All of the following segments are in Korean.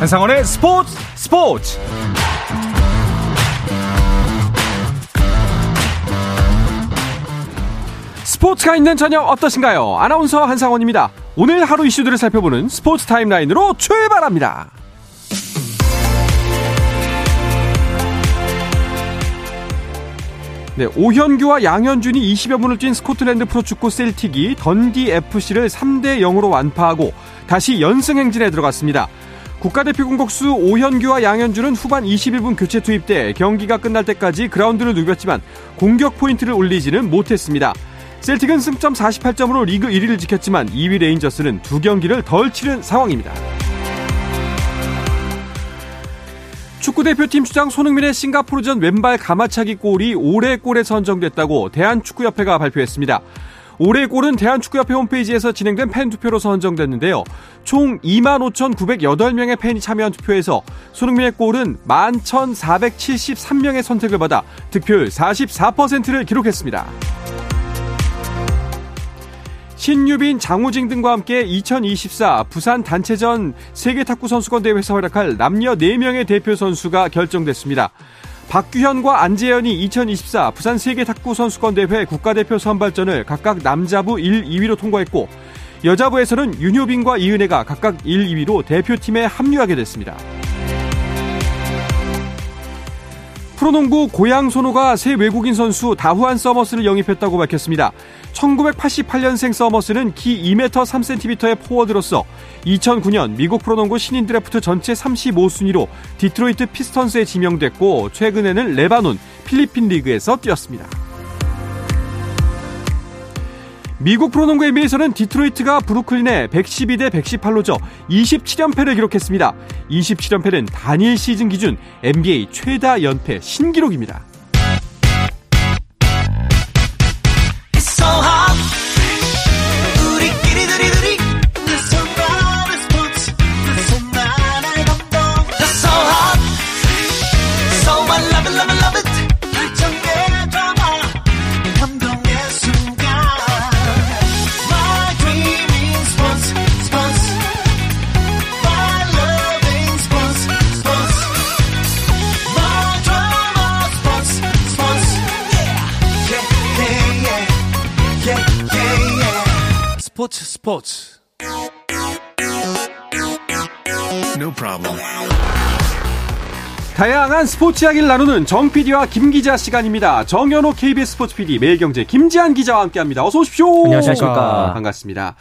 한상원의 스포츠 스포츠 스포츠가 있는 저녁 어떠신가요? 아나운서 한상원입니다. 오늘 하루 이슈들을 살펴보는 스포츠 타임라인으로 출발합니다. 네, 오현규와 양현준이 20여 분을 뛴 스코틀랜드 프로축구 셀틱이 던디 FC를 3대 0으로 완파하고 다시 연승 행진에 들어갔습니다. 국가대표 공격수 오현규와 양현준은 후반 21분 교체 투입돼 경기가 끝날 때까지 그라운드를 누볐지만 공격 포인트를 올리지는 못했습니다. 셀틱은 승점 48점으로 리그 1위를 지켰지만 2위 레인저스는 두 경기를 덜 치른 상황입니다. 축구대표팀 주장 손흥민의 싱가포르전 왼발 감아차기 골이 올해의 골에 선정됐다고 대한축구협회가 발표했습니다. 올해 골은 대한축구협회 홈페이지에서 진행된 팬 투표로 선정됐는데요. 총 25,908명의 팬이 참여한 투표에서 손흥민의 골은 11,473명의 선택을 받아 득표율 44%를 기록했습니다. 신유빈, 장우징 등과 함께 2024 부산 단체전 세계 탁구 선수권 대회에서 활약할 남녀 4명의 대표 선수가 결정됐습니다. 박규현과 안재현이 2024 부산 세계 탁구 선수권 대회 국가대표 선발전을 각각 남자부 1, 2위로 통과했고 여자부에서는 윤효빈과 이은혜가 각각 1, 2위로 대표팀에 합류하게 됐습니다. 프로농구 고양 소노가 새 외국인 선수 다후안 서머스를 영입했다고 밝혔습니다. 1988년생 서머스는 키 2m 3cm의 포워드로서 2009년 미국 프로농구 신인 드래프트 전체 35순위로 디트로이트 피스턴스에 지명됐고 최근에는 레바논, 필리핀 리그에서 뛰었습니다. 미국 프로농구 NBA에서는 디트로이트가 브루클린에 112대 118로 져 27연패를 기록했습니다. 27연패는 단일 시즌 기준 NBA 최다 연패 신기록입니다. 스포츠 스포츠 No problem. 다양한 스포츠 이야기를 나누는 정 PD와 김 기자 시간입니다. 정현호 KBS 스포츠 PD, 매일경제 김지한 기자와 함께합니다. 어서 오십시오. 안녕하십니까. 반갑습니다.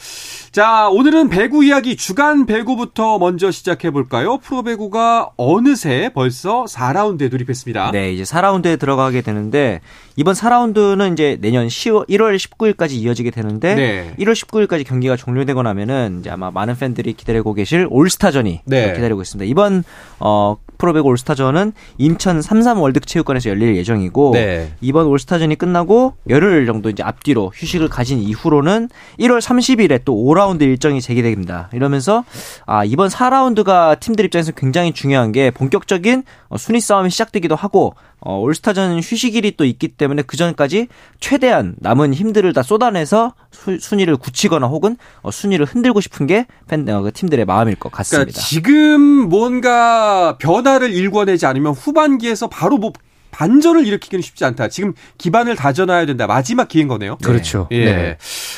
자, 오늘은 배구 이야기 주간 배구부터 먼저 시작해 볼까요? 프로 배구가 어느새 벌써 4라운드에 돌입했습니다. 네, 이제 4라운드에 들어가게 되는데 이번 4라운드는 이제 내년 10월 1월 19일까지 이어지게 되는데 네. 1월 19일까지 경기가 종료되고 나면은 이제 아마 많은 팬들이 기다리고 계실 올스타전이 네. 기다리고 있습니다. 이번 어 프로배구 올스타전은 인천 삼삼 월드체육관에서 열릴 예정이고 네. 이번 올스타전이 끝나고 열흘 정도 이제 앞뒤로 휴식을 가진 이후로는 1월 30일에 또 5라운드 일정이 재개됩니다. 이러면서 아 이번 4라운드가 팀들 입장에서 굉장히 중요한 게 본격적인 어, 순위 싸움이 시작되기도 하고 어, 올스타전 휴식일이 또 있기 때문에 그 전까지 최대한 남은 힘들을 다 쏟아내서 수, 순위를 굳히거나 혹은 어, 순위를 흔들고 싶은 게 팬, 어, 그 팀들의 마음일 것 같습니다. 그러니까 지금 뭔가 변화를 일궈내지 않으면 후반기에서 바로 뭐 반전을 일으키기는 쉽지 않다. 지금 기반을 다져놔야 된다. 마지막 기회인 거네요. 그렇죠. 예. 네.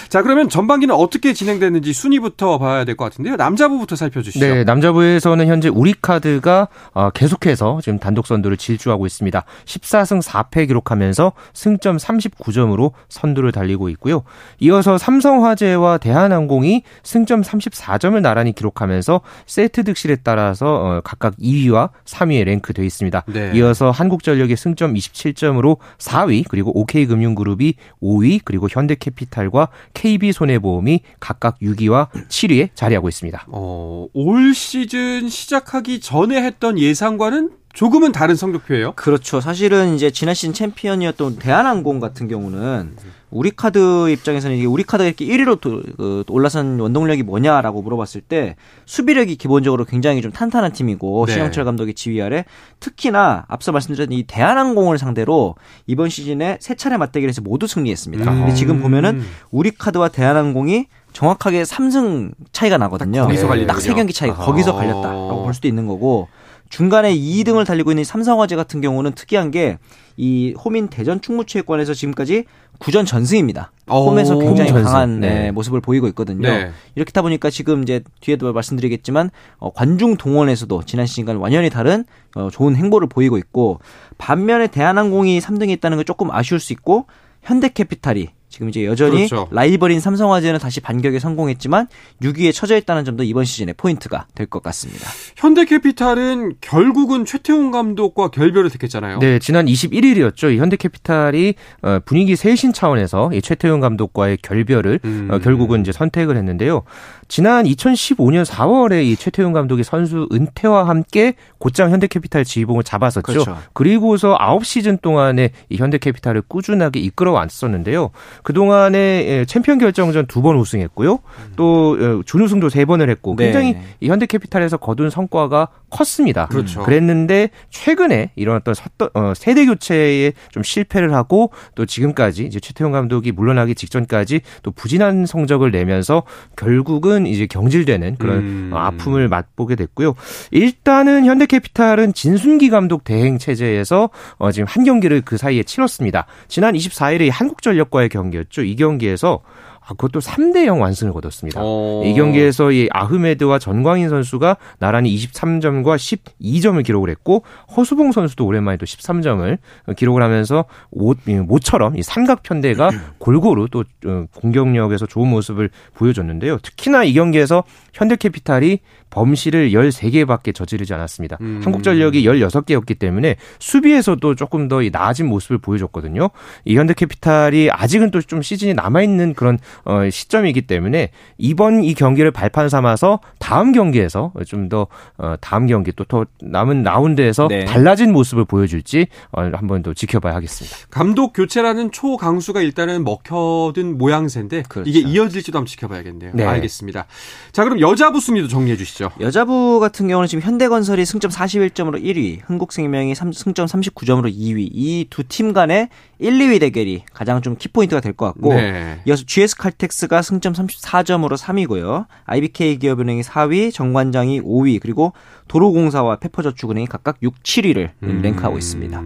자, 그러면 전반기는 어떻게 진행됐는지 순위부터 봐야 될 것 같은데요. 남자부부터 살펴주시죠. 네, 남자부에서는 현재 우리카드가 어, 계속해서 지금 단독 선두를 질주하고 있습니다. 14승 4패 기록하면서 승점 39점으로 선두를 달리고 있고요. 이어서 삼성화재와 대한항공이 승점 34점을 나란히 기록하면서 세트 득실에 따라서 어, 각각 2위와 3위에 랭크되어 있습니다. 네. 이어서 한국전력의 승점 27점으로 4위, 그리고 OK금융그룹이 5위, 그리고 현대캐피탈과 KB손해보험이 각각 6위와 7위에 자리하고 있습니다. 어, 올 시즌 시작하기 전에 했던 예상과는 조금은 다른 성적표예요. 그렇죠. 사실은 이제 지난 시즌 챔피언이었던 대한항공 같은 경우는 우리 카드 입장에서는 이게 우리 카드가 이렇게 1위로 도, 그, 올라선 원동력이 뭐냐라고 물어봤을 때 수비력이 기본적으로 굉장히 좀 탄탄한 팀이고 네. 신영철 감독의 지휘 아래 특히나 앞서 말씀드렸던 이 대한항공을 상대로 이번 시즌에 세 차례 맞대결에서 모두 승리했습니다. 음. 근데 지금 보면은 우리 카드와 대한항공이 정확하게 3승 차이가 나거든요. 거기서 갈리는군요. 딱세 경기 차이가 아하. 거기서 갈렸다라고 볼 수도 있는 거고 중간에 2등을 달리고 있는 삼성화재 같은 경우는 특이한 게 이 홈인 대전 충무체육관에서 지금까지 9전 전승입니다. 오, 홈에서 굉장히 홈 전승. 강한 네. 네, 모습을 보이고 있거든요. 네. 이렇게 다 보니까 지금 이제 뒤에도 말씀드리겠지만 어, 관중 동원에서도 지난 시즌과 완전히 다른 어, 좋은 행보를 보이고 있고 반면에 대한항공이 3등에 있다는 건 조금 아쉬울 수 있고 현대캐피탈이 지금 이제 여전히 그렇죠. 라이벌인 삼성화재는 다시 반격에 성공했지만 6위에 처져 있다는 점도 이번 시즌의 포인트가 될 것 같습니다. 현대캐피탈은 결국은 최태용 감독과 결별을 택했잖아요. 네, 지난 21일이었죠. 이 현대캐피탈이 어, 분위기 쇄신 차원에서 이 최태용 감독과의 결별을 음. 어, 결국은 이제 선택을 했는데요. 지난 2015년 4월에 이 최태용 감독이 선수 은퇴와 함께 곧장 현대캐피탈 지휘봉을 잡았었죠. 그렇죠. 그리고서 9시즌 동안에 이 현대캐피탈을 꾸준하게 이끌어 왔었는데요. 그동안에 예, 챔피언 결정전 두 번 우승했고요. 또 어, 준우승도 세 번을 했고 네. 굉장히 이 현대캐피탈에서 거둔 성과가 컸습니다. 그렇죠. 그랬는데 최근에 이런 어떤 섰던- 어, 세대 교체에 좀 실패를 하고 또 지금까지 이제 최태용 감독이 물러나기 직전까지 또 부진한 성적을 내면서 결국은 이제 경질되는 그런 음. 어, 아픔을 맛보게 됐고요. 일단은 현대캐피탈은 진순기 감독 대행 체제에서 어, 지금 한 경기를 그 사이에 치렀습니다. 지난 24일에 한국전력과의 경기였죠. 이 경기에서 아, 그것도 3대 0 완승을 거뒀습니다. 어. 이 경기에서 이 아흐메드와 전광인 선수가 나란히 23점과 12점을 기록을 했고 허수봉 선수도 오랜만에 또 13점을 기록을 하면서 모, 이 모처럼 이 삼각 편대가 골고루 또 어, 공격력에서 좋은 모습을 보여줬는데요. 특히나 이 경기에서 현대캐피탈이 범실을 13개밖에 저지르지 않았습니다. 음. 한국전력이 16개였기 때문에 수비에서도 조금 더이 나아진 모습을 보여줬거든요. 이 현대캐피탈이 아직은 또 좀 시즌이 남아있는 그런 어, 시점이기 때문에 이번 이 경기를 발판 삼아서 다음 경기에서 좀 더 어, 다음 경기 또더 남은 라운드에서 네. 달라진 모습을 보여줄지 어, 한번 더 지켜봐야 하겠습니다. 감독 교체라는 초강수가 일단은 먹혀든 모양새인데 그렇죠. 이게 이어질지도 한번 지켜봐야겠네요. 네. 알겠습니다. 자 그럼 여자부 순위도 정리해 주시죠. 여자부 같은 경우는 지금 현대건설이 승점 41점으로 1위, 흥국생명이 삼- 승점 39점으로 2위. 이 두 팀 간의 1, 2위 대결이 가장 좀 키포인트가 될 것 같고 네. 이어서 GS 칼텍스가 승점 34점으로 3위고요. IBK 기업은행이 4위, 정관장이 5위, 그리고 도로공사와 페퍼저축은행이 각각 6, 7위를 음. 랭크하고 있습니다.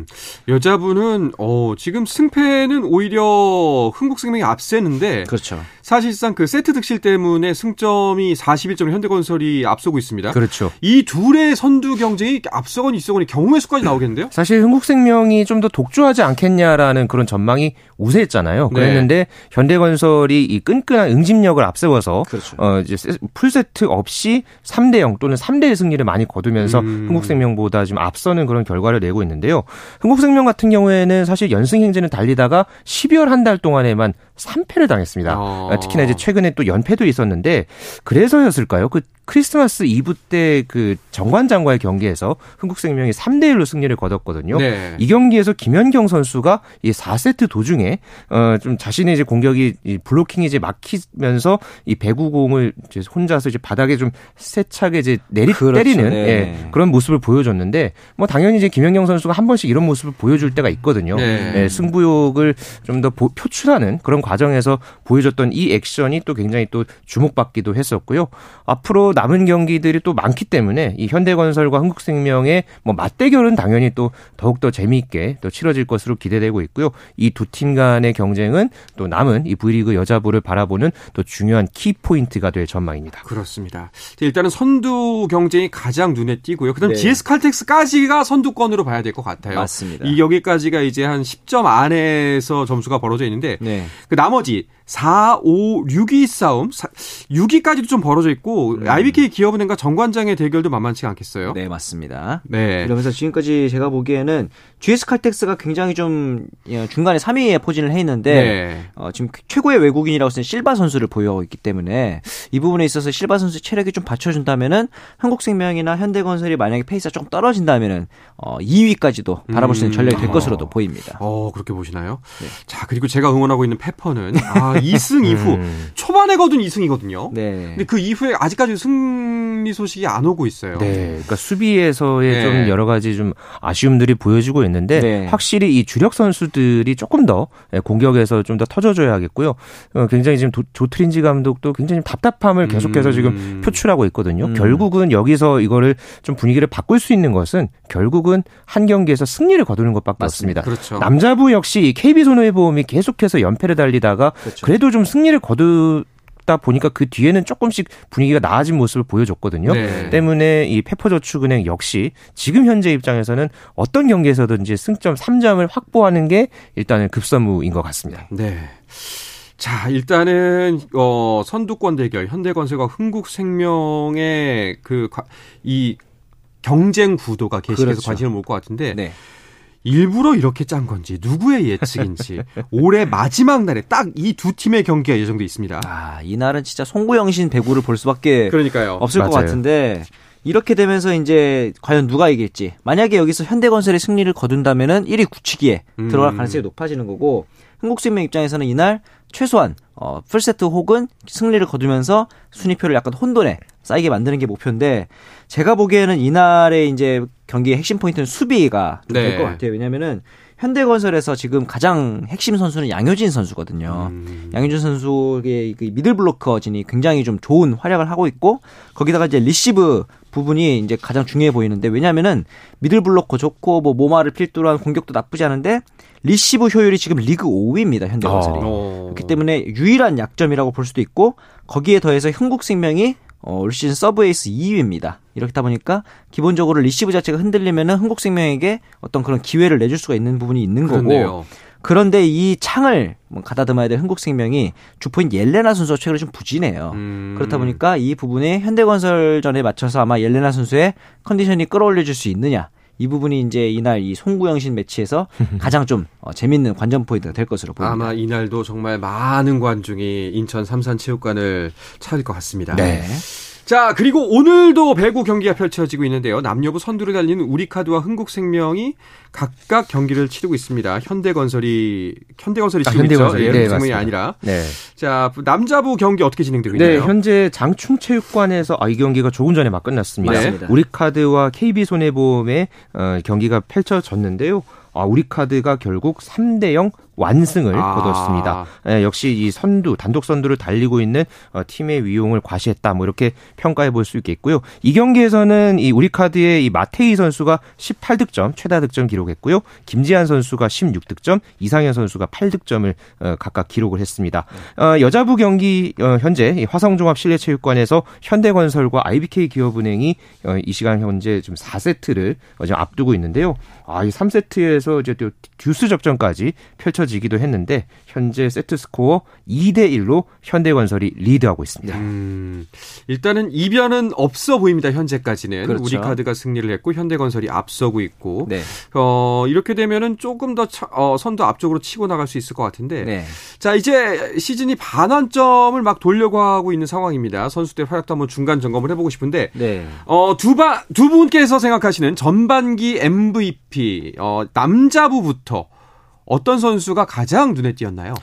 여자부는 어 지금 승패는 오히려 흥국생명이 앞세는데 그렇죠. 사실상 그 세트 득실 때문에 승점이 41점 현대건설이 앞서고 있습니다. 그렇죠. 이 둘의 선두 경쟁이 앞서거니 뒤서거니 경우의 수까지 나오겠는데요? 사실 흥국생명이 좀 더 독주하지 않겠냐라는 그런 전망이 우세했잖아요. 네. 그랬는데 현대건설이 이 끈끈한 응집력을 앞세워서 그렇죠. 어 이제 세- 풀세트 없이 3대 0 또는 3대 1 승리를 많이 거두면서 음. 흥국생명보다 좀 앞서는 그런 결과를 내고 있는데요. 흥국생명 같은 경우에는 사실 연승 행진을 달리다가 12월 한 달 동안에만 3패를 당했습니다. 어. 아, 특히나 이제 최근에 또 연패도 있었는데 그래서였을까요? 그 크리스마스 이브 때 그 정관장과의 경기에서 흥국생명이 3대 1로 승리를 거뒀거든요. 네. 이 경기에서 김현경 선수가 이 4세트 도중에 어좀 자신의 이제 공격이 이 블로킹이 이제 막히면서 이 배구공을 이제 혼자서 이제 바닥에 좀 세차게 이제 내리 그렇죠. 때리는 네. 예, 그런 모습을 보여줬는데 뭐 당연히 이제 김현경 선수가 한 번씩 이런 모습을 보여줄 때가 있거든요. 네. 예, 승부욕을 좀 더 표출하는 그런 과정에서 보여줬던 이 액션이 또 굉장히 또 주목받기도 했었고요. 앞으로 남은 경기들이 또 많기 때문에 이 현대건설과 한국생명의 뭐 맞대결은 당연히 또 더욱더 재미있게 또 치러질 것으로 기대되고 있고요. 이 두 팀 간의 경쟁은 또 남은 이 V리그 여자부를 바라보는 또 중요한 키포인트가 될 전망입니다. 그렇습니다. 자, 일단은 선두 경쟁이 가장 눈에 띄고요. 그다음 네. GS 칼텍스까지가 선두권으로 봐야 될 것 같아요. 맞습니다. 이 여기까지가 이제 한 10점 안에서 점수가 벌어져 있는데 네. 그 나머지 4, 5, 6위 싸움, 6위까지도 좀 벌어져 있고 IBK 기업은행과 정관장의 대결도 만만치가 않겠어요. 음. 네, 맞습니다. 네. 이러면서 지금까지 제가 보기에는 GS 칼텍스가 굉장히 좀 예, 중간에 3위에 포진을 해 있는데 네. 어, 지금 최고의 외국인이라고 쓰는 실바 선수를 보유하고 있기 때문에 이 부분에 있어서 실바 선수 체력이 좀 받쳐준다면은 흥국생명이나 현대건설이 만약에 페이스가 조금 떨어진다면은 어, 2위까지도 바라볼 수 있는 전력이 될 음. 것으로도 보입니다. 어, 그렇게 보시나요? 네. 자, 그리고 제가 응원하고 있는 페퍼는 아, 2승 이후 음. 초반에 거둔 2승이거든요. 네. 근데 그 이후에 아직까지 승리 소식이 안 오고 있어요. 네, 그러니까 수비에서의 네. 좀 여러 가지 좀 아쉬움들이 보여지고 있는 데 네. 확실히 이 주력 선수들이 조금 더 예, 공격에서 좀 더 터져줘야겠고요. 어, 굉장히 지금 도, 조트린지 감독도 굉장히 좀 답답함을 계속해서 음. 지금 표출하고 있거든요. 음. 결국은 여기서 이거를 좀 분위기를 바꿀 수 있는 것은 결국은 한 경기에서 승리를 거두는 것밖에 맞습니다. 없습니다. 그렇죠. 남자부 역시 KB 손해보험이 계속해서 연패를 달리다가 그렇죠. 그래도좀 승리를 거두 다 보니까 그 뒤에는 조금씩 분위기가 나아진 모습을 보여줬거든요. 네. 때문에 이 페퍼저축은행 역시 지금 현재 입장에서는 어떤 경기에서든지 승점 3점을 확보하는 게 일단은 급선무인 것 같습니다. 네. 자, 일단은 어 선두권 대결 현대건설과 흥국생명의 그 이 경쟁 구도가 계속해서 그렇죠. 관심을 모을 것 같은데 네. 일부러 이렇게 짠 건지 누구의 예측인지 올해 마지막 날에 딱 이 두 팀의 경기가 예정돼 있습니다. 아, 이날은 진짜 송구영신 배구를 볼 수밖에 그러니까요. 없을 것 맞아요. 같은데 이렇게 되면서 이제 과연 누가 이길지 만약에 여기서 현대건설이 승리를 거둔다면은 1위 굳히기에 음. 들어갈 가능성이 높아지는 거고 흥국생명 입장에서는 이날 최소한 어, 풀세트 혹은 승리를 거두면서 순위표를 약간 혼돈에 쌓이게 만드는 게 목표인데 제가 보기에는 이날의 이제 경기의 핵심 포인트는 수비가 될 네. 것 같아요. 왜냐면은 현대건설에서 지금 가장 핵심 선수는 양효진 선수거든요. 음. 양효진 선수의 그 미들 블로커진이 굉장히 좀 좋은 활약을 하고 있고 거기다가 이제 리시브 부분이 이제 가장 중요해 보이는데 왜냐면은 미들 블로커 좋고 뭐 모마를 필두로 한 공격도 나쁘지 않은데 리시브 효율이 지금 리그 5위입니다 현대건설이. 어. 그렇기 때문에 유일한 약점이라고 볼 수도 있고 거기에 더해서 흥국생명이 어, 올 시즌 서브 에이스 2위입니다. 이렇다 보니까 기본적으로 리시브 자체가 흔들리면은 흥국생명에게 어떤 그런 기회를 내줄 수가 있는 부분이 있는 거고 그렇네요. 그런데 이 창을 뭐 가다듬어야 될 흥국생명이 주포인 옐레나 선수가 최근에 좀 부진해요. 음. 그렇다 보니까 이 부분에 현대건설전에 맞춰서 아마 옐레나 선수의 컨디션이 끌어올려줄 수 있느냐. 이 부분이 이제 이날 이 송구영신 매치에서 가장 좀 어, 재밌는 관전 포인트가 될 것으로 보입니다. 아마 이날도 정말 많은 관중이 인천 삼산체육관을 찾을 것 같습니다. 네. 자, 그리고 오늘도 배구 경기가 펼쳐지고 있는데요. 남녀부 선두를 달리는 우리카드와 흥국생명이 각각 경기를 치르고 있습니다. 현대건설이 현대건설이 아, 치고 현대건설이. 있죠. 예, 네, 흥국생명이 맞습니다. 아니라. 네. 자, 남자부 경기 어떻게 진행되고 네, 있나요? 현재 장충체육관에서 아, 이 경기가 조금 전에 막 끝났습니다. 네. 맞습니다. 우리카드와 KB손해보험의 어, 경기가 펼쳐졌는데요. 아, 우리카드가 결국 3대 0 완승을 아. 거뒀습니다. 예, 역시 이 선두 단독 선두를 달리고 있는 어, 팀의 위용을 과시했다. 뭐 이렇게 평가해 볼 수 있겠고요. 이 경기에서는 이 우리카드의 이 마테이 선수가 18득점 최다 득점 기록했고요. 김지한 선수가 16득점, 이상현 선수가 8득점을 어, 각각 기록을 했습니다. 어, 여자부 경기 어, 현재 이 화성종합 실내체육관에서 현대건설과 IBK 기업은행이 어, 이 시간 현재 좀 4세트를 어, 지금 앞두고 있는데요. 아, 이 3세트에서 이제 또 듀스 접전까지 펼쳐 지기도 했는데 현재 세트 스코어 2대 1로 현대건설이 리드하고 있습니다. 음, 일단은 이변은 없어 보입니다. 현재까지는 그렇죠. 우리카드가 승리를 했고 현대건설이 앞서고 있고 네. 어, 이렇게 되면은 조금 더 차- 어, 선두 앞쪽으로 치고 나갈 수 있을 것 같은데 네. 자, 이제 시즌이 반환점을 막 돌려고 하고 있는 상황입니다. 선수들 활약도 한번 중간 점검을 해보고 싶은데, 네. 어, 두 바, 두 분께서 생각하시는 전반기 MVP, 어, 남자부부터 어떤 선수가 가장 눈에 띄었나요?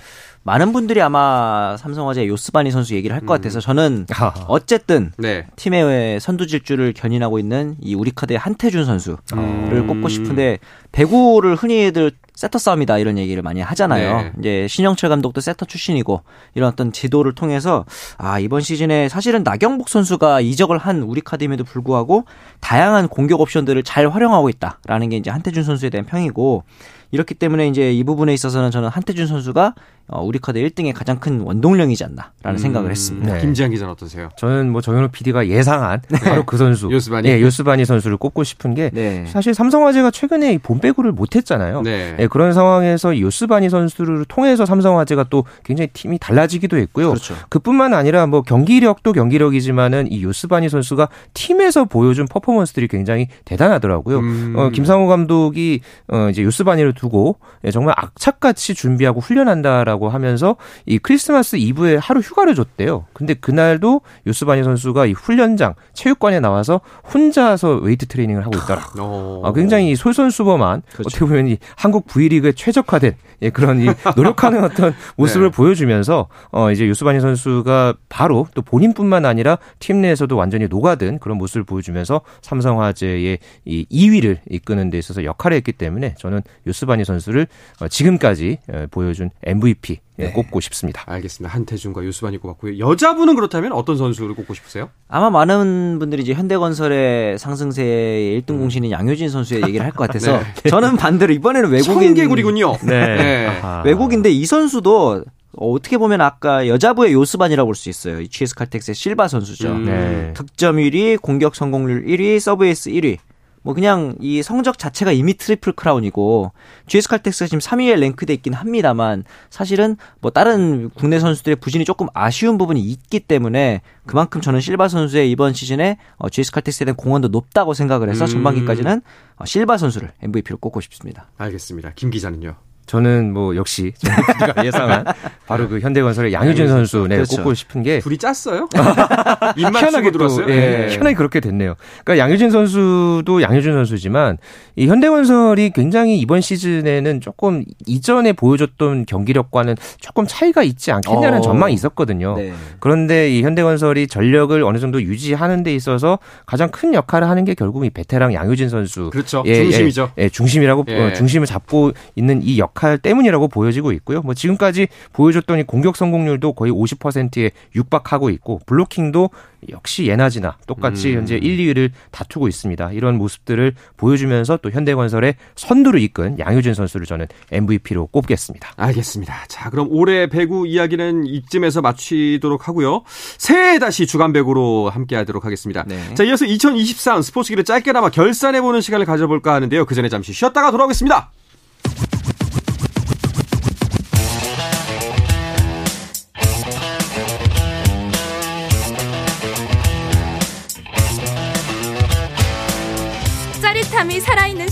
많은 분들이 아마 삼성화재 요스바니 선수 얘기를 할것 같아서 저는 어쨌든 네. 팀의 선두 질주를 견인하고 있는 이 우리카드의 한태준 선수를 음. 꼽고 싶은데 배구를 흔히들 세터 싸움이다 이런 얘기를 많이 하잖아요. 네. 이제 신영철 감독도 세터 출신이고 이런 어떤 지도를 통해서 아 이번 시즌에 사실은 나경복 선수가 이적을 한 우리 카드임에도 불구하고 다양한 공격 옵션들을 잘 활용하고 있다라는 게 이제 한태준 선수에 대한 평이고 이렇기 때문에 이제 이 부분에 있어서는 저는 한태준 선수가 어, 우리 카드 1등의 가장 큰 원동력이지 않나라는 생각을 했습니다. 네. 김지한 기자는 어떠세요? 저는 뭐 정현호 PD가 예상한 바로 그 선수, 요스바니? 예, 요스바니 선수를 꼽고 싶은 게 네. 사실 삼성화재가 최근에 이 본배구를 못했잖아요. 네. 예, 그런 상황에서 이 요스바니 선수를 통해서 삼성화재가 또 굉장히 팀이 달라지기도 했고요. 그렇죠. 그뿐만 아니라 뭐 경기력도 경기력이지만은 이 요스바니 선수가 팀에서 보여준 퍼포먼스들이 굉장히 대단하더라고요. 음. 어, 김상우 감독이 어, 이제 요스바니를 두고 예, 정말 악착같이 준비하고 훈련한다라는 중요하다고 하면서 이 크리스마스 이브에 하루 휴가를 줬대요. 근데 그날도 요스바니 선수가 이 훈련장 체육관에 나와서 혼자서 웨이트 트레이닝을 하고 있더라. 어. 아, 굉장히 솔선수범한 그렇죠. 어떻게 보면 이 한국 V리그에 최적화된 예, 그런 이 노력하는 어떤 모습을 네. 보여주면서 어 이제 요스바니 선수가 바로 또 본인뿐만 아니라 팀 내에서도 완전히 녹아든 그런 모습을 보여주면서 삼성화재의 이 2위를 이끄는 데 있어서 역할을 했기 때문에 저는 요스바니 선수를 어, 지금까지 어, 보여준 MVP 예, 네. 꼽고 싶습니다. 알겠습니다. 한태준과 요스바니 꼽았고요. 여자부는 그렇다면 어떤 선수를 꼽고 싶으세요? 아마 많은 분들이 이제 현대건설의 상승세의 1등 공신인 양효진 선수의 얘기를 할 것 같아서 네. 저는 반대로 이번에는 외국인 청개구리군요. 네. 아하. 외국인데 이 선수도 어, 어떻게 보면 아까 여자부의 요스바니라고 볼 수 있어요. 이 GS 칼텍스의 실바 선수죠. 음. 네. 득점 1위, 공격 성공률 1위, 서브 에이스 1위. 뭐 그냥 이 성적 자체가 이미 트리플 크라운이고 GS 칼텍스가 지금 3위에 랭크돼 있긴 합니다만 사실은 뭐 다른 국내 선수들의 부진이 조금 아쉬운 부분이 있기 때문에 그만큼 저는 실바 선수의 이번 시즌에 어, GS 칼텍스에 대한 공헌도 높다고 생각을 해서 음. 전반기까지는 어, 실바 선수를 MVP로 꼽고 싶습니다. 알겠습니다. 김 기자는요? 저는 뭐 역시 제가 예상한 바로 그 현대건설의 양효진 선수 네, 그렇죠. 꼽고 싶은 게 둘이 짰어요? 입만 희한하게? 또, 예, 네. 희한하게 그렇게 됐네요. 그러니까 양효진 선수도 양효진 선수지만 이 현대건설이 굉장히 이번 시즌에는 조금 이전에 보여줬던 경기력과는 조금 차이가 있지 않겠냐는 어. 전망이 있었거든요. 네. 그런데 이 현대건설이 전력을 어느 정도 유지하는 데 있어서 가장 큰 역할을 하는 게 결국 이 베테랑 양효진 선수 그렇죠. 예, 중심이죠. 예, 예, 중심이라고 예. 어, 중심을 잡고 있는 이 역할 때문이라고 보여지고 있고요. 뭐 지금까지 보여줬던 이 공격 성공률도 거의 50%에 육박하고 있고 블로킹도 역시 예나지나 똑같이 음. 현재 1, 2위를 다투고 있습니다. 이런 모습들을 보여주면서 또 현대건설의 선두를 이끈 양효진 선수를 저는 MVP로 꼽겠습니다. 알겠습니다. 자, 그럼 올해 배구 이야기는 이쯤에서 마치도록 하고요. 새해 다시 주간 배구로 함께 하도록 하겠습니다. 네. 자, 이어서 2023 스포츠기를 짧게나마 결산해보는 시간을 가져볼까 하는데요. 그 전에 잠시 쉬었다가 돌아오겠습니다.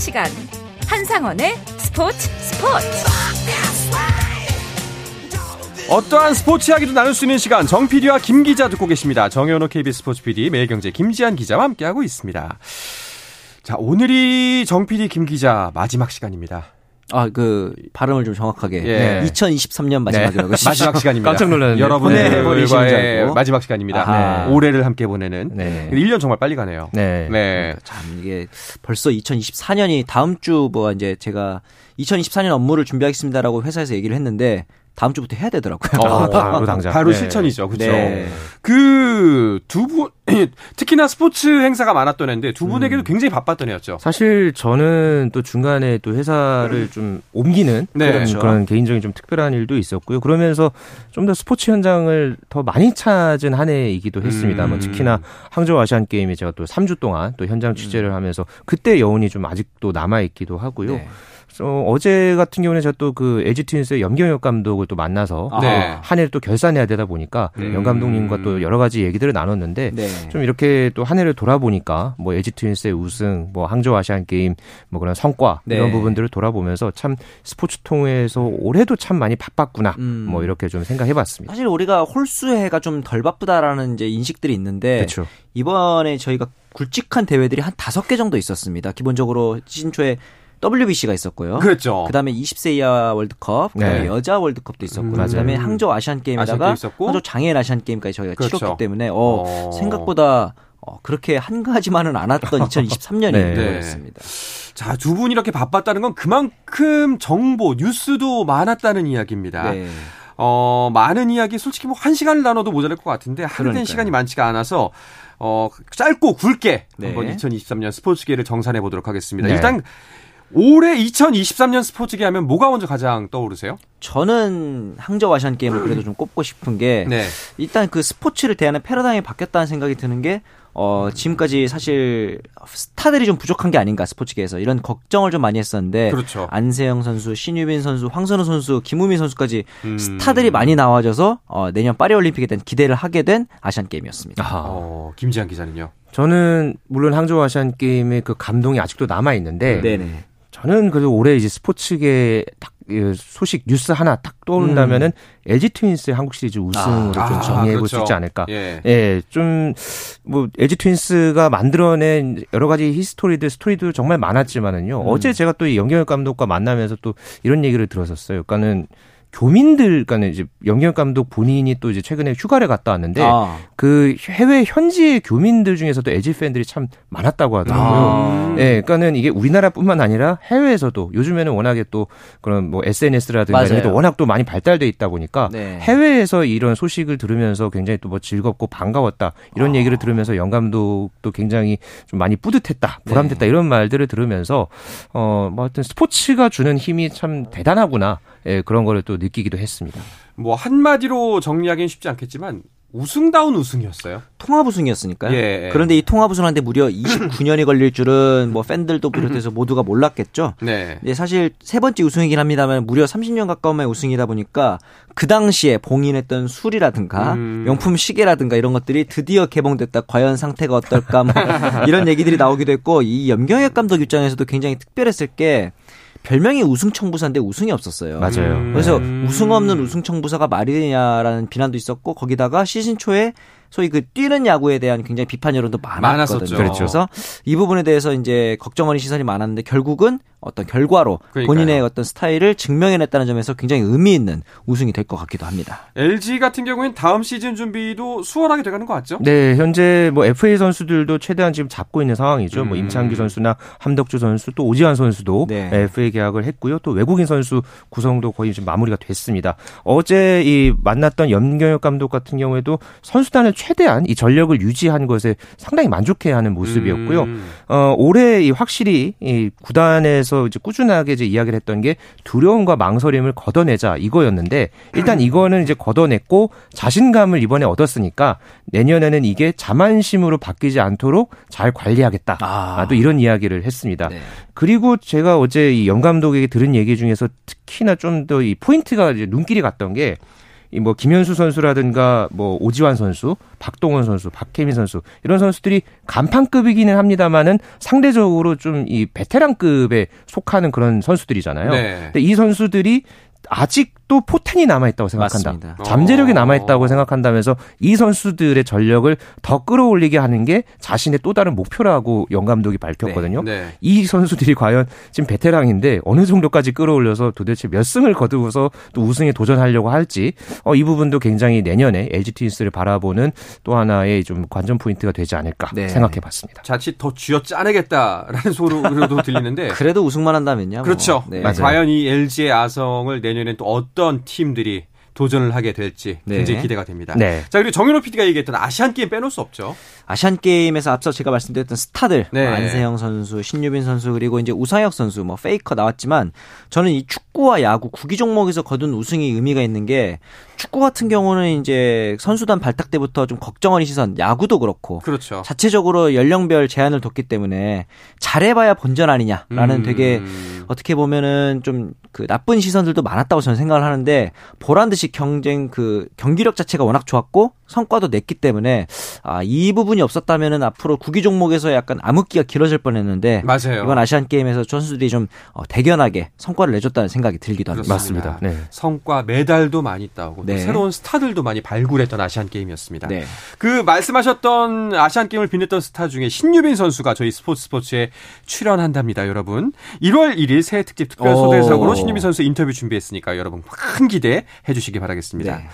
시간 한상원의 스포츠 스포츠 어떠한 스포츠 이야기도 나눌 수 있는 시간 정 PD와 김 기자 듣고 계십니다. 정현호 KBS 스포츠 PD, 매일경제 김지한 기자와 함께하고 있습니다. 자, 오늘이 정 PD 김 기자 마지막 시간입니다. 아, 그 발음을 좀 정확하게 예. 2023년 마지막이라고 하시죠. 마지막 시간입니다. 깜짝 줄 여러분들과의 알고. 마지막 시간입니다. 아하. 올해를 함께 보내는. 네. 1년 정말 빨리 가네요. 네. 네. 참 이게 벌써 2024년이 다음 주 뭐 이제 제가 2024년 업무를 준비하겠습니다라고 회사에서 얘기를 했는데 다음 주부터 해야 되더라고요. 아, 바로 당장. 바로 네. 실천이죠. 그렇죠. 네. 그두 분 특히나 스포츠 행사가 많았던 해인데 두 분에게도 굉장히 바빴던 해였죠. 사실 저는 또 중간에 또 회사를 좀 옮기는 네. 그런, 그렇죠. 그런 개인적인 좀 특별한 일도 있었고요. 그러면서 좀 더 스포츠 현장을 더 많이 찾은 한 해이기도 했습니다. 뭐 음. 특히나 항저우 아시안 게임에 제가 또 3주 동안 또 현장 취재를 하면서 그때 여운이 좀 아직도 남아 있기도 하고요. 네. 어, 어제 같은 경우는 제가 또그 LG 트윈스의 염경엽 감독을 또 만나서 아. 네. 한 해를 또 결산해야 되다 보니까 음. 염 감독님과 또 여러 가지 얘기들을 나눴는데 네. 좀 이렇게 또 한 해를 돌아보니까 뭐 LG 트윈스의 우승, 뭐 항저우 아시안 게임, 뭐 그런 성과 네. 이런 부분들을 돌아보면서 참 스포츠 통해서 올해도 참 많이 바빴구나. 음. 뭐 이렇게 좀 생각해봤습니다. 사실 우리가 홀수해가 좀 덜 바쁘다라는 이제 인식들이 있는데 그렇죠. 이번에 저희가 굵직한 대회들이 한 다섯 개 정도 있었습니다. 기본적으로 시즌 초에 WBC가 있었고요. 그렇죠. 그다음에 20세 이하 월드컵, 그다음에 네. 여자 월드컵도 있었고, 음. 요 그다음에. 항저우 아시안 게임에다가. 항저우 장애인 아시안 게임까지 저희가 그렇죠. 치렀기 때문에 어, 어. 생각보다 어, 그렇게 한가지만은 않았던 2023년이 네. 되었습니다. 자, 두 분이 이렇게 바빴다는 건 그만큼 정보, 뉴스도 많았다는 이야기입니다. 네. 어, 많은 이야기 솔직히 뭐 한 시간을 나눠도 모자랄 것 같은데 하루된. 시간이 많지가 않아서 어, 짧고 굵게 네. 한번 2023년 스포츠계를 정산해 보도록 하겠습니다. 네. 일단 올해 2023년 스포츠계 하면 뭐가 먼저 가장 떠오르세요? 저는 항저우 아시안 게임을 그래도 좀 꼽고 싶은 게 네. 일단 그 스포츠를 대하는 패러다임이 바뀌었다는 생각이 드는 게 어, 지금까지 사실 스타들이 좀 부족한 게 아닌가 스포츠계에서 이런 걱정을 좀 많이 했었는데 그렇죠. 안세영 선수, 신유빈 선수, 황선우 선수, 김우민 선수까지 음. 스타들이 많이 나와져서 어, 내년 파리 올림픽에 대한 기대를 하게 된 아시안 게임이었습니다. 아하. 어, 김지한 기자는요. 저는 물론 항저우 아시안 게임의 그 감동이 아직도 남아 있는데 네네. 저는 그래도 올해 이제 스포츠계 딱 소식 뉴스 하나 딱 떠오른다면은 음. LG 트윈스의 한국 시리즈 우승으로 아, 좀 아, 정리해 볼수 그렇죠. 있지 않을까. 예. 예. 좀뭐 LG 트윈스가 만들어낸 여러 가지 히스토리들 스토리도 정말 많았지만은요. 음. 어제 제가 또 염경엽 감독과 만나면서 또 이런 얘기를 들었었어요. 그러니까는 교민들, 그러니까 이제 염경엽 감독 본인이 또 이제 최근에 휴가를 갔다 왔는데 아. 그 해외 현지의 교민들 중에서도 LG 팬들이 참 많았다고 하더라고요. 아. 네, 그러니까는 이게 우리나라뿐만 아니라 해외에서도 요즘에는 워낙에 또 그런 뭐 SNS라든가 이런 게 워낙 또 많이 발달돼 있다 보니까 네. 해외에서 이런 소식을 들으면서 굉장히 또 뭐 즐겁고 반가웠다 이런 아. 얘기를 들으면서 영 감독도 굉장히 좀 많이 뿌듯했다, 보람됐다 네. 이런 말들을 들으면서 어뭐 하여튼 스포츠가 주는 힘이 참 대단하구나. 예, 그런 거를 또 느끼기도 했습니다. 뭐 한마디로 정리하기는 쉽지 않겠지만 우승다운 우승이었어요. 통합 우승이었으니까요. 예. 그런데 이 통합 우승하는데 무려 29년이 걸릴 줄은 뭐 팬들도 비롯해서 모두가 몰랐겠죠. 네. 네. 사실 세 번째 우승이긴 합니다만 무려 30년 가까운 우승이다 보니까 그 당시에 봉인했던 술이라든가 음. 명품 시계라든가 이런 것들이 드디어 개봉됐다. 과연 상태가 어떨까 뭐 이런 얘기들이 나오기도 했고 이 염경엽 감독 입장에서도 굉장히 특별했을 게 별명이 우승 청부사인데 우승이 없었어요. 맞아요. 음. 그래서 우승 없는 우승 청부사가 말이냐라는 비난도 있었고 거기다가 시즌 초에 소위 그 뛰는 야구에 대한 굉장히 비판 여론도 많았거든요. 그렇죠. 그래서 이 부분에 대해서 이제 걱정 어린 시선이 많았는데 결국은 어떤 결과로 그러니까요. 본인의 어떤 스타일을 증명해냈다는 점에서 굉장히 의미 있는 우승이 될 것 같기도 합니다. LG 같은 경우에는 다음 시즌 준비도 수월하게 돼가는 것 같죠? 네, 현재 뭐 FA 선수들도 최대한 지금 잡고 있는 상황이죠. 뭐 음. 뭐 임창규 선수나 함덕주 선수 또 오지환 선수도 네. FA 계약을 했고요. 또 외국인 선수 구성도 거의 지금 마무리가 됐습니다. 어제 이 만났던 염경엽 감독 같은 경우에도 선수단을 최대한 이 전력을 유지한 것에 상당히 만족해하는 모습이었고요. 음. 어, 올해 이 확실히 이 구단에서 이제 꾸준하게 이제 이야기를 했던 게 두려움과 망설임을 걷어내자 이거였는데 일단 이거는 이제 걷어냈고 자신감을 이번에 얻었으니까 내년에는 이게 자만심으로 바뀌지 않도록 잘 관리하겠다. 아. 또 이런 이야기를 했습니다. 네. 그리고 제가 어제 이 영 감독에게 들은 얘기 중에서 특히나 좀 더 이 포인트가 이제 눈길이 갔던 게 이 뭐 김현수 선수라든가 뭐 오지환 선수, 박동원 선수, 박혜민 선수 이런 선수들이 간판급이기는 합니다만은 상대적으로 좀 이 베테랑급에 속하는 그런 선수들이잖아요. 네. 근데 이 선수들이 아직 도 포텐이 남아있다고 생각한다. 맞습니다. 잠재력이 남아있다고 생각한다면서 이 선수들의 전력을 더 끌어올리게 하는 게 자신의 또 다른 목표라고 염 감독이 밝혔거든요. 네, 네. 이 선수들이 과연 지금 베테랑인데 어느 정도까지 끌어올려서 도대체 몇 승을 거두어서 또 우승에 도전하려고 할지 어, 이 부분도 굉장히 내년에 LG 트윈스를 바라보는 또 하나의 좀 관전 포인트가 되지 않을까 네. 생각해봤습니다. 자칫 더 쥐어 짜내겠다라는 소리도 들리는데 그래도 우승만 한다면요. 그렇죠. 뭐. 네. 과연 이 LG의 아성을 내년엔 또 어떤 팀들이 도전을 하게 될지 네. 굉장히 네. 기대가 됩니다. 네. 자 그리고 정윤호 PD가 얘기했던 아시안 게임 빼놓을 수 없죠. 아시안 게임에서 앞서 제가 말씀드렸던 스타들 네. 뭐 안세영 선수, 신유빈 선수 그리고 이제 우상혁 선수, 뭐 페이커 나왔지만 저는 이 축구와 야구 구기 종목에서 거둔 우승이 의미가 있는 게 축구 같은 경우는 이제 선수단 발탁 때부터 좀 걱정하는 시선, 야구도 그렇고 그렇죠. 자체적으로 연령별 제한을 뒀기 때문에 잘해봐야 본전 아니냐라는 음. 되게 어떻게 보면은 좀 그 나쁜 시선들도 많았다고 저는 생각을 하는데 보란 듯이 경쟁 그 경기력 자체가 워낙 좋았고 성과도 냈기 때문에 아, 이 부분이 없었다면은 앞으로 구기 종목에서 약간 암흑기가 길어질 뻔했는데 맞아요. 이번 아시안 게임에서 선수들이 좀 어, 대견하게 성과를 내줬다는 생각이 들기도 합니다. 맞습니다. 네. 성과 메달도 많이 따오고 네. 새로운 스타들도 많이 발굴했던 아시안 게임이었습니다. 네. 그 말씀하셨던 아시안 게임을 빛냈던 스타 중에 신유빈 선수가 저희 스포츠 스포츠에 출연한답니다, 여러분. 1월 1일 새해 특집 특별 소대상으로 신유빈 선수 인터뷰 준비했으니까 여러분 큰 기대해 주시기 바라겠습니다. 네.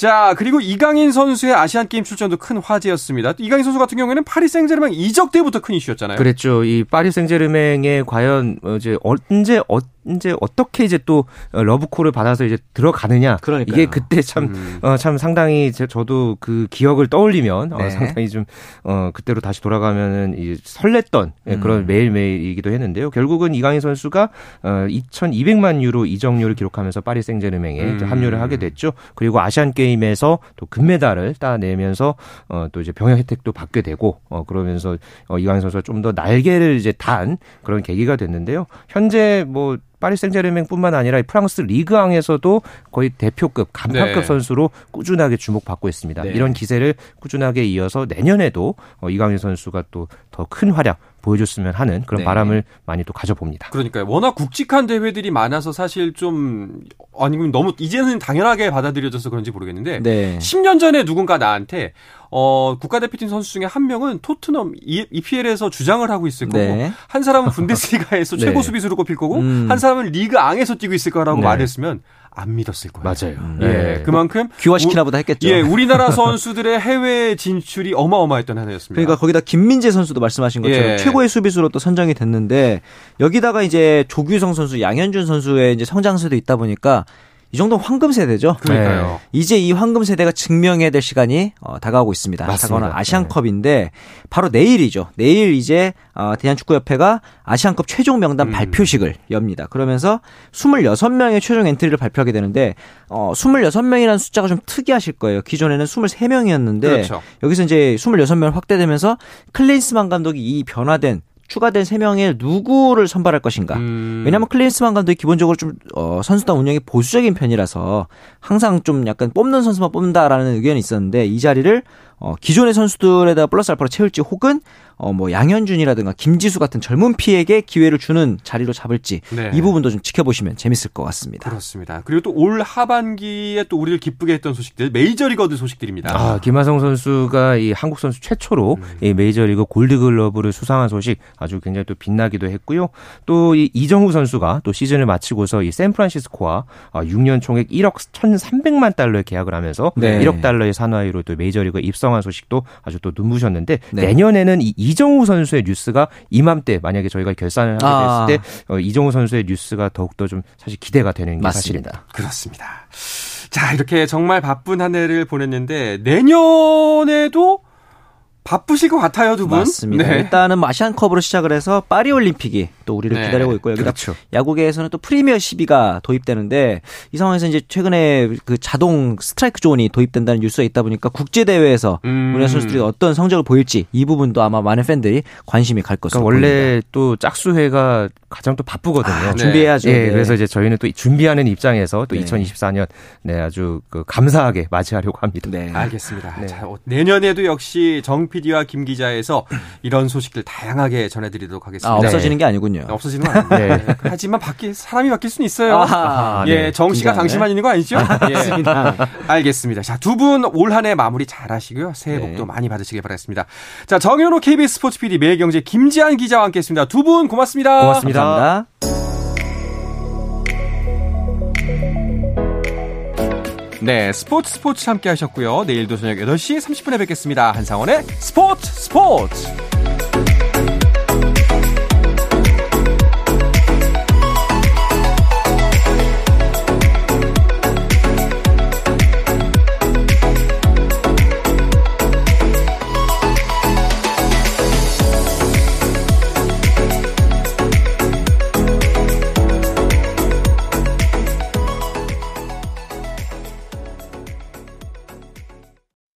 자, 그리고 이강인 선수의 아시안 게임 출전도 큰 화제였습니다. 이강인 선수 같은 경우에는 파리 생제르맹 이적 때부터 큰 이슈였잖아요. 그랬죠. 이 파리 생제르맹에 과연 이제 언제 어 이제 어떻게 이제 또 러브콜을 받아서 이제 들어가느냐. 그러니까요. 이게 그때 참, 음. 어, 참 상당히 제, 저도 그 기억을 떠올리면 어, 네. 어, 상당히 좀, 어, 그때로 다시 돌아가면은 이 설렜던 예, 음. 그런 매일매일이기도 했는데요. 결국은 이강인 선수가 어, 2,200만 유로 이적료를 기록하면서 파리 생제르맹에 음. 합류를 하게 됐죠. 그리고 아시안 게임에서 또 금메달을 따내면서 어, 또 이제 병역 혜택도 받게 되고 어, 그러면서 어, 이강인 선수가 좀 더 날개를 이제 단 그런 계기가 됐는데요. 현재 뭐 파리 생제르맹뿐만 아니라 프랑스 리그왕에서도 거의 대표급 간판급 네. 선수로 꾸준하게 주목받고 있습니다. 네. 이런 기세를 꾸준하게 이어서 내년에도 어, 이강인 선수가 또 더 큰 활약 보여줬으면 하는 그런 네. 바람을 많이 또 가져봅니다. 그러니까요. 워낙 굵직한 대회들이 많아서 사실 좀 아니면 너무 이제는 당연하게 받아들여져서 그런지 모르겠는데 네. 10년 전에 누군가 나한테 어, 국가대표팀 선수 중에 한 명은 토트넘 EPL에서 주장을 하고 있을 거고 네. 한 사람은 분데스리가에서 네. 최고 수비수로 꼽힐 거고 음. 한 사람은 리그 앙에서 뛰고 있을 거라고 네. 말했으면 안 믿었을 거예요. 맞아요. 예, 네. 그만큼 귀화시키나 보다 했겠죠. 예, 우리나라 선수들의 해외 진출이 어마어마했던 한 해였습니다. 그러니까 거기다 김민재 선수도 말씀하신 것처럼 예. 최고의 수비수로 또 선정이 됐는데 여기다가 이제 조규성 선수, 양현준 선수의 이제 성장세도 있다 보니까 이 정도는 황금 세대죠. 그러니까요. 이제 이 황금 세대가 증명해야 될 시간이 어, 다가오고 있습니다. 맞습니다. 다가오는 아시안컵인데 바로 내일이죠. 내일 이제 어, 대한축구협회가 아시안컵 최종 명단 음. 발표식을 엽니다. 그러면서 26명의 최종 엔트리를 발표하게 되는데 어, 26명이라는 숫자가 좀 특이하실 거예요. 기존에는 23명이었는데 그렇죠. 여기서 이제 26명 확대되면서 클린스만 감독이 이 변화된 추가된 3명의 누구를 선발할 것인가. 음, 왜냐하면 클린스만 감독이 기본적으로 좀 어, 선수단 운영이 보수적인 편이라서 항상 좀 약간 뽑는 선수만 뽑는다라는 의견이 있었는데 이 자리를 어, 기존의 선수들에다 플러스 알파로 채울지 혹은 어, 뭐 양현준이라든가 김지수 같은 젊은 피에게 기회를 주는 자리로 잡을지 네. 이 부분도 좀 지켜보시면 재밌을 것 같습니다. 그렇습니다. 그리고 또 올 하반기에 또 우리를 기쁘게 했던 소식들 메이저리거들 소식들입니다. 아, 김하성 선수가 이 한국 선수 최초로 음. 이 메이저리그 골드글러브를 수상한 소식 아주 굉장히 또 빛나기도 했고요. 또 이 이정후 선수가 또 시즌을 마치고서 이 샌프란시스코와 아, 6년 총액 1억 1,300만 달러에 계약을 하면서 네. 1억 달러의 산화위로 또 메이저리그에 입성 한 소식도 아주 또 눈부셨는데 네. 내년에는 이 이정후 선수의 뉴스가 이맘때 만약에 저희가 결산을 하게 됐을 아. 때 어, 이정후 선수의 뉴스가 더욱더 좀 사실 기대가 되는 게 사실입니다. 맞습니다. 그렇습니다. 자, 이렇게 정말 바쁜 한 해를 보냈는데 내년에도 바쁘실 것 같아요, 두 분. 맞습니다. 네. 일단은 뭐 아시안컵으로 시작을 해서 파리 올림픽이 또 우리를 네. 기다리고 있고 여기다 그렇죠. 야구계에서는 또 프리미어 12가 도입되는데 이 상황에서 이제 최근에 그 자동 스트라이크 존이 도입된다는 뉴스가 있다 보니까 국제 대회에서 음. 우리나라 선수들이 어떤 성적을 보일지 이 부분도 아마 많은 팬들이 관심이 갈 것으로 그러니까 원래 보입니다. 또 짝수회가 가장 또 바쁘거든요. 아, 네. 준비해야죠. 예, 네. 그래서 이제 저희는 또 준비하는 입장에서 또 네. 2024년 네 아주 그 감사하게 맞이하려고 합니다. 네. 알겠습니다. 네. 자, 어, 내년에도 역시 정 PD와 김 기자에서 이런 소식들 다양하게 전해드리도록 하겠습니다. 아, 없어지는 게 아니군요. 네, 없어지는 건 아니에요. 네. 하지만 바뀔 사람이 바뀔 수는 있어요. 아하, 예, 네. 정 씨가. 당신만 있는 거 아니죠? 예. 맞습니다. 알겠습니다. 자, 두 분 올 한 해 마무리 잘 하시고요. 새해 네. 복도 많이 받으시길 바라겠습니다. 자, 정현호 KBS 스포츠 PD, 매경제 김지한 기자와 함께 했습니다. 두 분 고맙습니다. 고맙습니다. 감사합니다. 네, 스포츠 스포츠 함께 하셨고요. 내일도 저녁 8시 30분에 뵙겠습니다. 한상원의 스포츠 스포츠!